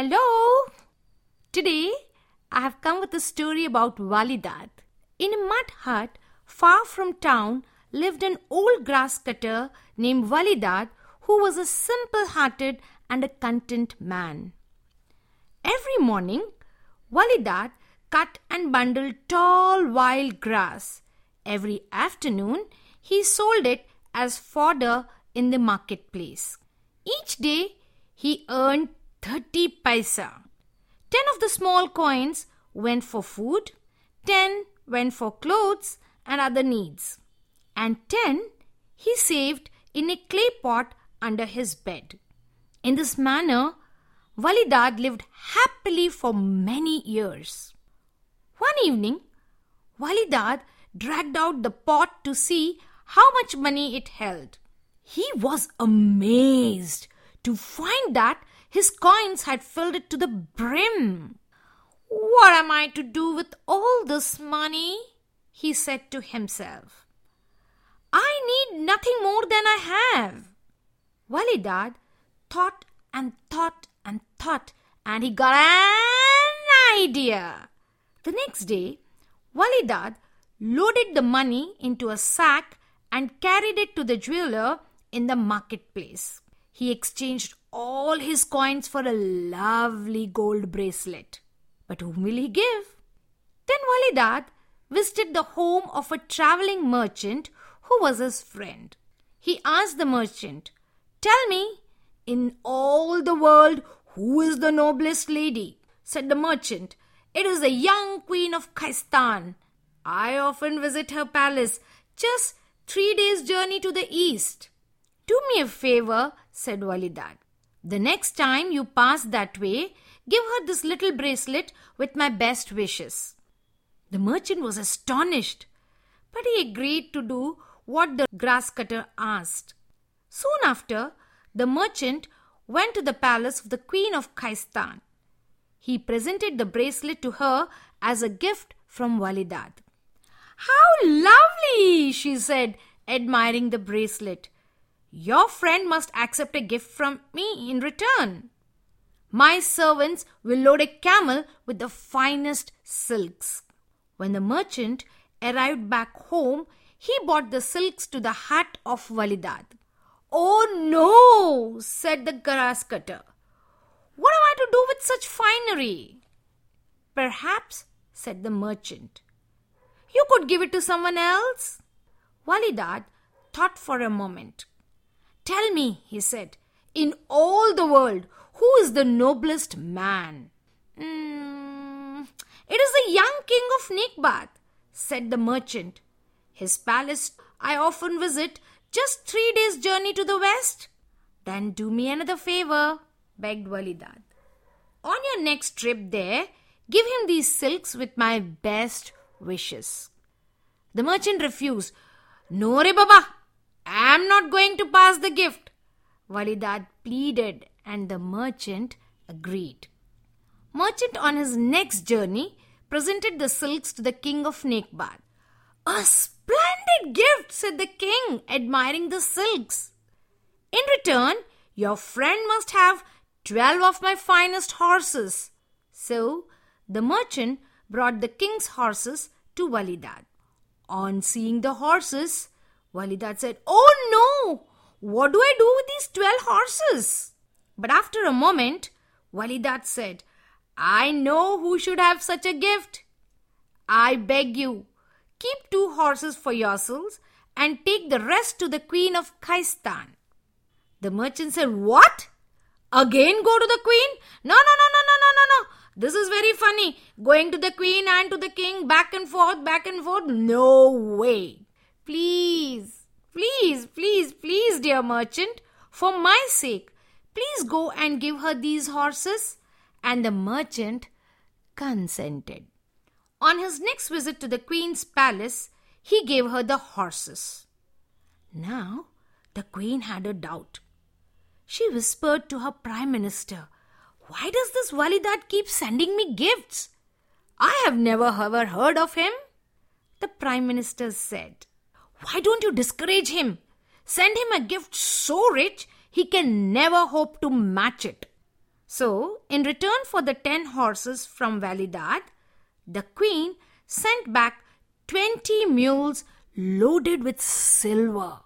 Hello! Today I have come with a story about Walidad. In a mud hut far from town lived an old grass cutter named Walidad who was a simple hearted and a content man. Every morning, Walidad cut and bundled tall wild grass. Every afternoon, he sold it as fodder in the marketplace. Each day, he earned 30 paisa. Ten of the small coins went for food, ten went for clothes and other needs, and ten he saved in a clay pot under his bed. In this manner, Walidad lived happily for many years. One evening, Walidad dragged out the pot to see how much money it held. He was amazed to find that his coins had filled it to the brim. What am I to do with all this money? he said to himself. I need nothing more than I have. Walidad thought and thought and thought, and he got an idea. The next day, Walidad loaded the money into a sack and carried it to the jeweler in the marketplace. He exchanged all his coins for a lovely gold bracelet. But whom will he give? Then Walidad visited the home of a traveling merchant who was his friend. He asked the merchant, Tell me, in all the world, who is the noblest lady? said the merchant. It is the young queen of Khaistan. I often visit her palace, just three days' journey to the east. Do me a favor, said Walidad. The next time you pass that way, give her this little bracelet with my best wishes. The merchant was astonished, but he agreed to do what the grass cutter asked. Soon after, the merchant went to the palace of the queen of Khaistan. He presented the bracelet to her as a gift from Walidad. How lovely, she said, admiring the bracelet. Your friend must accept a gift from me in return. My servants will load a camel with the finest silks. When the merchant arrived back home, he brought the silks to the hut of Walidad. Oh no, said the grass cutter. What am I to do with such finery? Perhaps, said the merchant, you could give it to someone else. Walidad thought for a moment. Tell me, he said, in all the world, who is the noblest man? Mm, it is the young king of Nekbat, said the merchant. His palace I often visit, just three days' journey to the west. Then do me another favor, begged Walidad. On your next trip there, give him these silks with my best wishes. The merchant refused. No, re Baba, I am not going to pass the gift. Walidad pleaded, and the merchant agreed. Merchant on his next journey presented the silks to the king of Nekbat. A splendid gift, said the king, admiring the silks. In return, your friend must have twelve of my finest horses. So the merchant brought the king's horses to Walidad. On seeing the horses, Walidad said, Oh no! What do I do with these twelve horses? But after a moment, Walidad said, I know who should have such a gift. I beg you, keep two horses for yourselves and take the rest to the queen of Khaistan. The merchant said, What? Again go to the queen? No, no, no, no, no, no, no, no. This is very funny. Going to the queen and to the king, back and forth, back and forth. No way. Please, please, please, please, dear merchant, for my sake, please go and give her these horses. And the merchant consented. On his next visit to the queen's palace, he gave her the horses. Now, the queen had a doubt. She whispered to her prime minister, Why does this Walidad keep sending me gifts? I have never ever heard of him. The prime minister said, Why don't you discourage him? Send him a gift so rich he can never hope to match it. So, in return for the ten horses from Validad, the queen sent back twenty mules loaded with silver.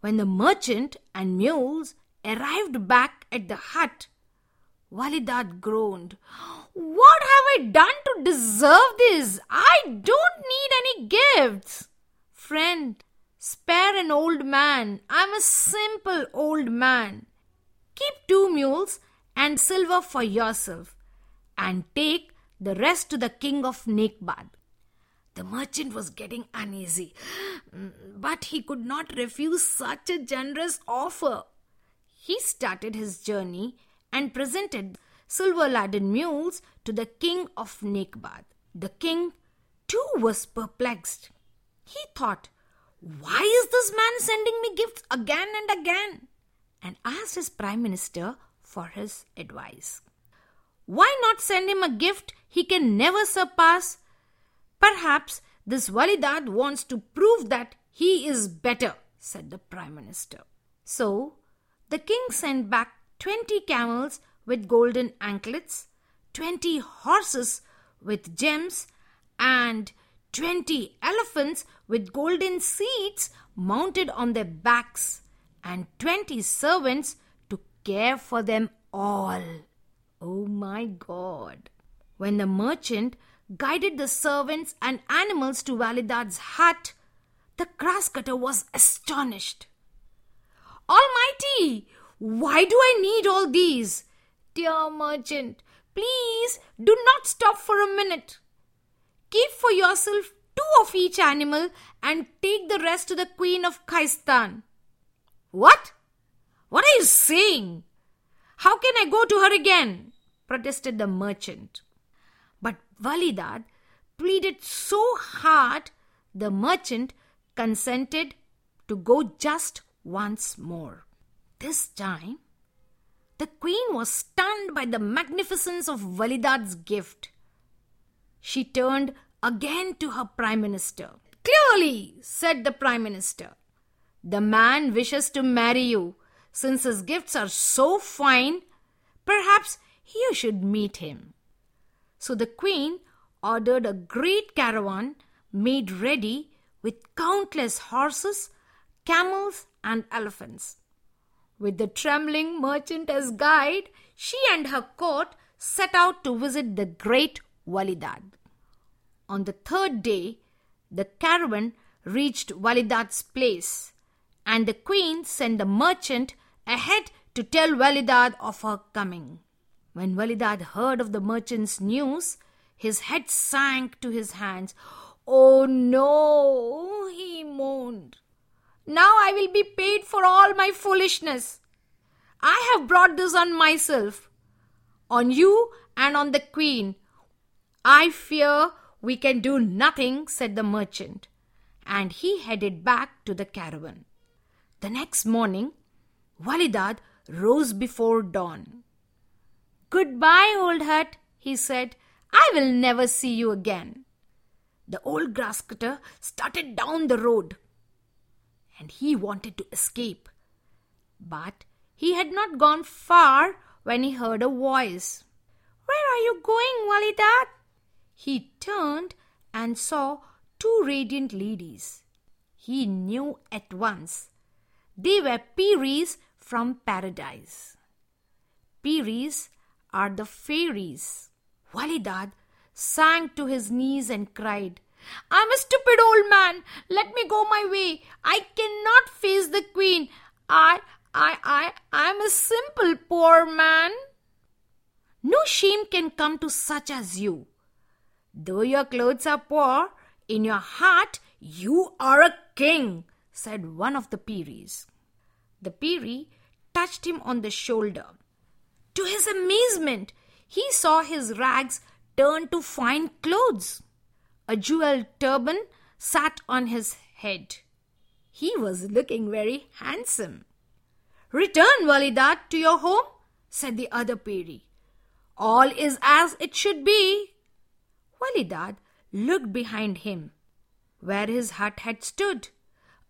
When the merchant and mules arrived back at the hut, Validad groaned. What have I done to deserve this? I don't need any gifts. Friend, spare an old man. I'm a simple old man. Keep two mules and silver for yourself, and take the rest to the king of Nekbad. The merchant was getting uneasy, but he could not refuse such a generous offer. He started his journey and presented silver laden mules to the king of Nekbad. The king, too, was perplexed. He thought, Why is this man sending me gifts again and again? And asked his prime minister for his advice. Why not send him a gift he can never surpass? Perhaps this Validad wants to prove that he is better, said the Prime Minister. So the king sent back twenty camels with golden anklets, twenty horses with gems, and twenty elephants with golden seats mounted on their backs, and twenty servants to care for them all. Oh my God. When the merchant guided the servants and animals to Validad's hut, the grass cutter was astonished. Almighty, why do I need all these? Dear merchant, please do not stop for a minute. Keep for yourself two of each animal and take the rest to the queen of Khaistan. What? What are you saying? How can I go to her again? protested the merchant. But Validad pleaded so hard, the merchant consented to go just once more. This time, the queen was stunned by the magnificence of Validad's gift. She turned again to her prime minister. Clearly, said the prime minister, the man wishes to marry you since his gifts are so fine, perhaps you should meet him. So the queen ordered a great caravan made ready with countless horses, camels, and elephants. With the trembling merchant as guide, she and her court set out to visit the great Validad. On the third day, the caravan reached Validad's place, and the queen sent the merchant ahead to tell Validad of her coming. When Validad heard of the merchant's news, his head sank to his hands. Oh no, he moaned. Now I will be paid for all my foolishness. I have brought this on myself, on you and on the queen. I fear we can do nothing, said the merchant, and he headed back to the caravan. The next morning, Validad rose before dawn. Goodbye, old hut, he said. I will never see you again. The old grass cutter started down the road and he wanted to escape. But he had not gone far when he heard a voice. Where are you going, Validad? He turned and saw two radiant ladies. He knew at once. They were Peris from paradise. Peris are the fairies. Validad sank to his knees and cried, I'm a stupid old man. Let me go my way. I cannot face the queen. I, I, I, I'm a simple poor man. No shame can come to such as you. Though your clothes are poor, in your heart you are a king, said one of the Peris. The Peri touched him on the shoulder. To his amazement, he saw his rags turn to fine clothes. A jeweled turban sat on his head. He was looking very handsome. Return, Validad, to your home, said the other Peri. All is as it should be. Validad looked behind him, where his hut had stood.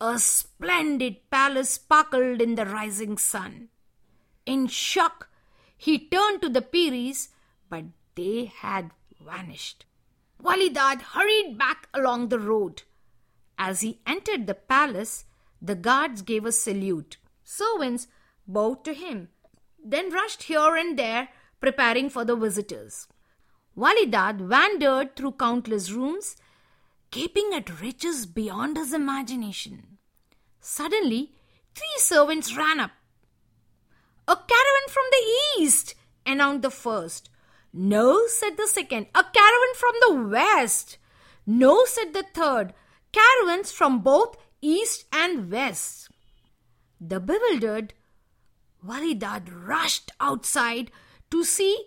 A splendid palace sparkled in the rising sun. In shock, He turned to the Peris, but they had vanished. Wali Dad hurried back along the road. As he entered the palace, the guards gave a salute. Servants bowed to him, then rushed here and there, preparing for the visitors. Wali Dad wandered through countless rooms, gaping at riches beyond his imagination. Suddenly, three servants ran up. A caravan from the east, announced the first. No, said the second. A caravan from the west. No, said the third. Caravans from both east and west. The bewildered Wali Dad rushed outside to see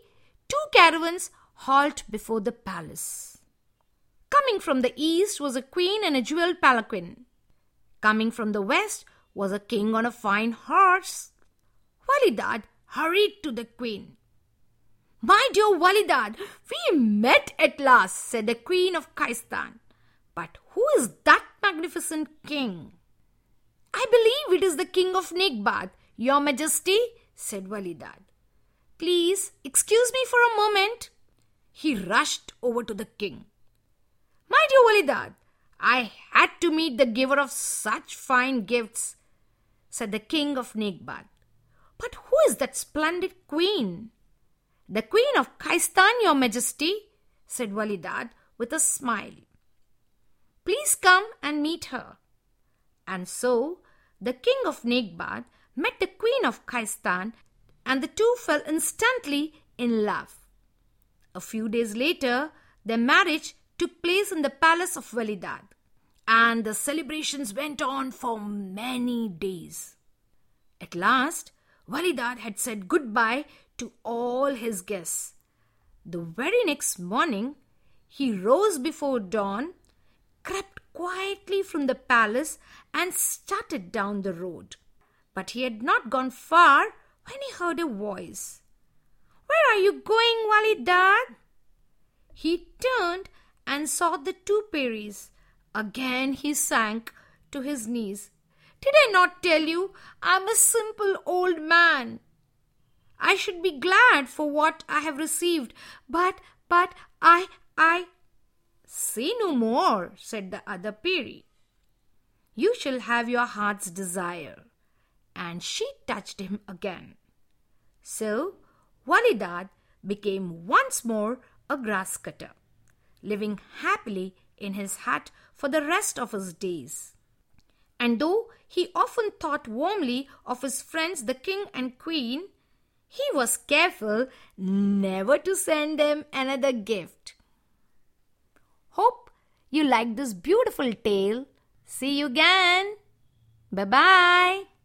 two caravans halt before the palace. Coming from the east was a queen and a jeweled palanquin. Coming from the west was a king on a fine horse. Wali Dad hurried to the queen. My dear Wali Dad, we met at last, said the Queen of Khaistan. But who is that magnificent king? I believe it is the King of Negbad, Your Majesty, said Wali Dad. Please excuse me for a moment. He rushed over to the king. My dear Walidad, I had to meet the giver of such fine gifts, said the king of Negbad. But who is that splendid queen? The Queen of Khaistan, Your Majesty, said Walidad with a smile. Please come and meet her. And so the King of Negbad met the Queen of Khaistan, and the two fell instantly in love. A few days later, their marriage took place in the palace of Wali Dad, and the celebrations went on for many days. At last, Wali Dad had said goodbye to all his guests. The very next morning, he rose before dawn, crept quietly from the palace, and started down the road. But he had not gone far when he heard a voice. Where are you going, Wali Dad? He turned and saw the two Peris. Again he sank to his knees. Did I not tell you I'm a simple old man? I should be glad for what I have received, but, but, I, I. Say no more, said the other Peri. You shall have your heart's desire. And she touched him again. So, Wali Dad became once more a grass cutter, living happily in his hut for the rest of his days. And though he often thought warmly of his friends the king and queen, he was careful never to send them another gift. Hope you like this beautiful tale. See you again. Bye bye.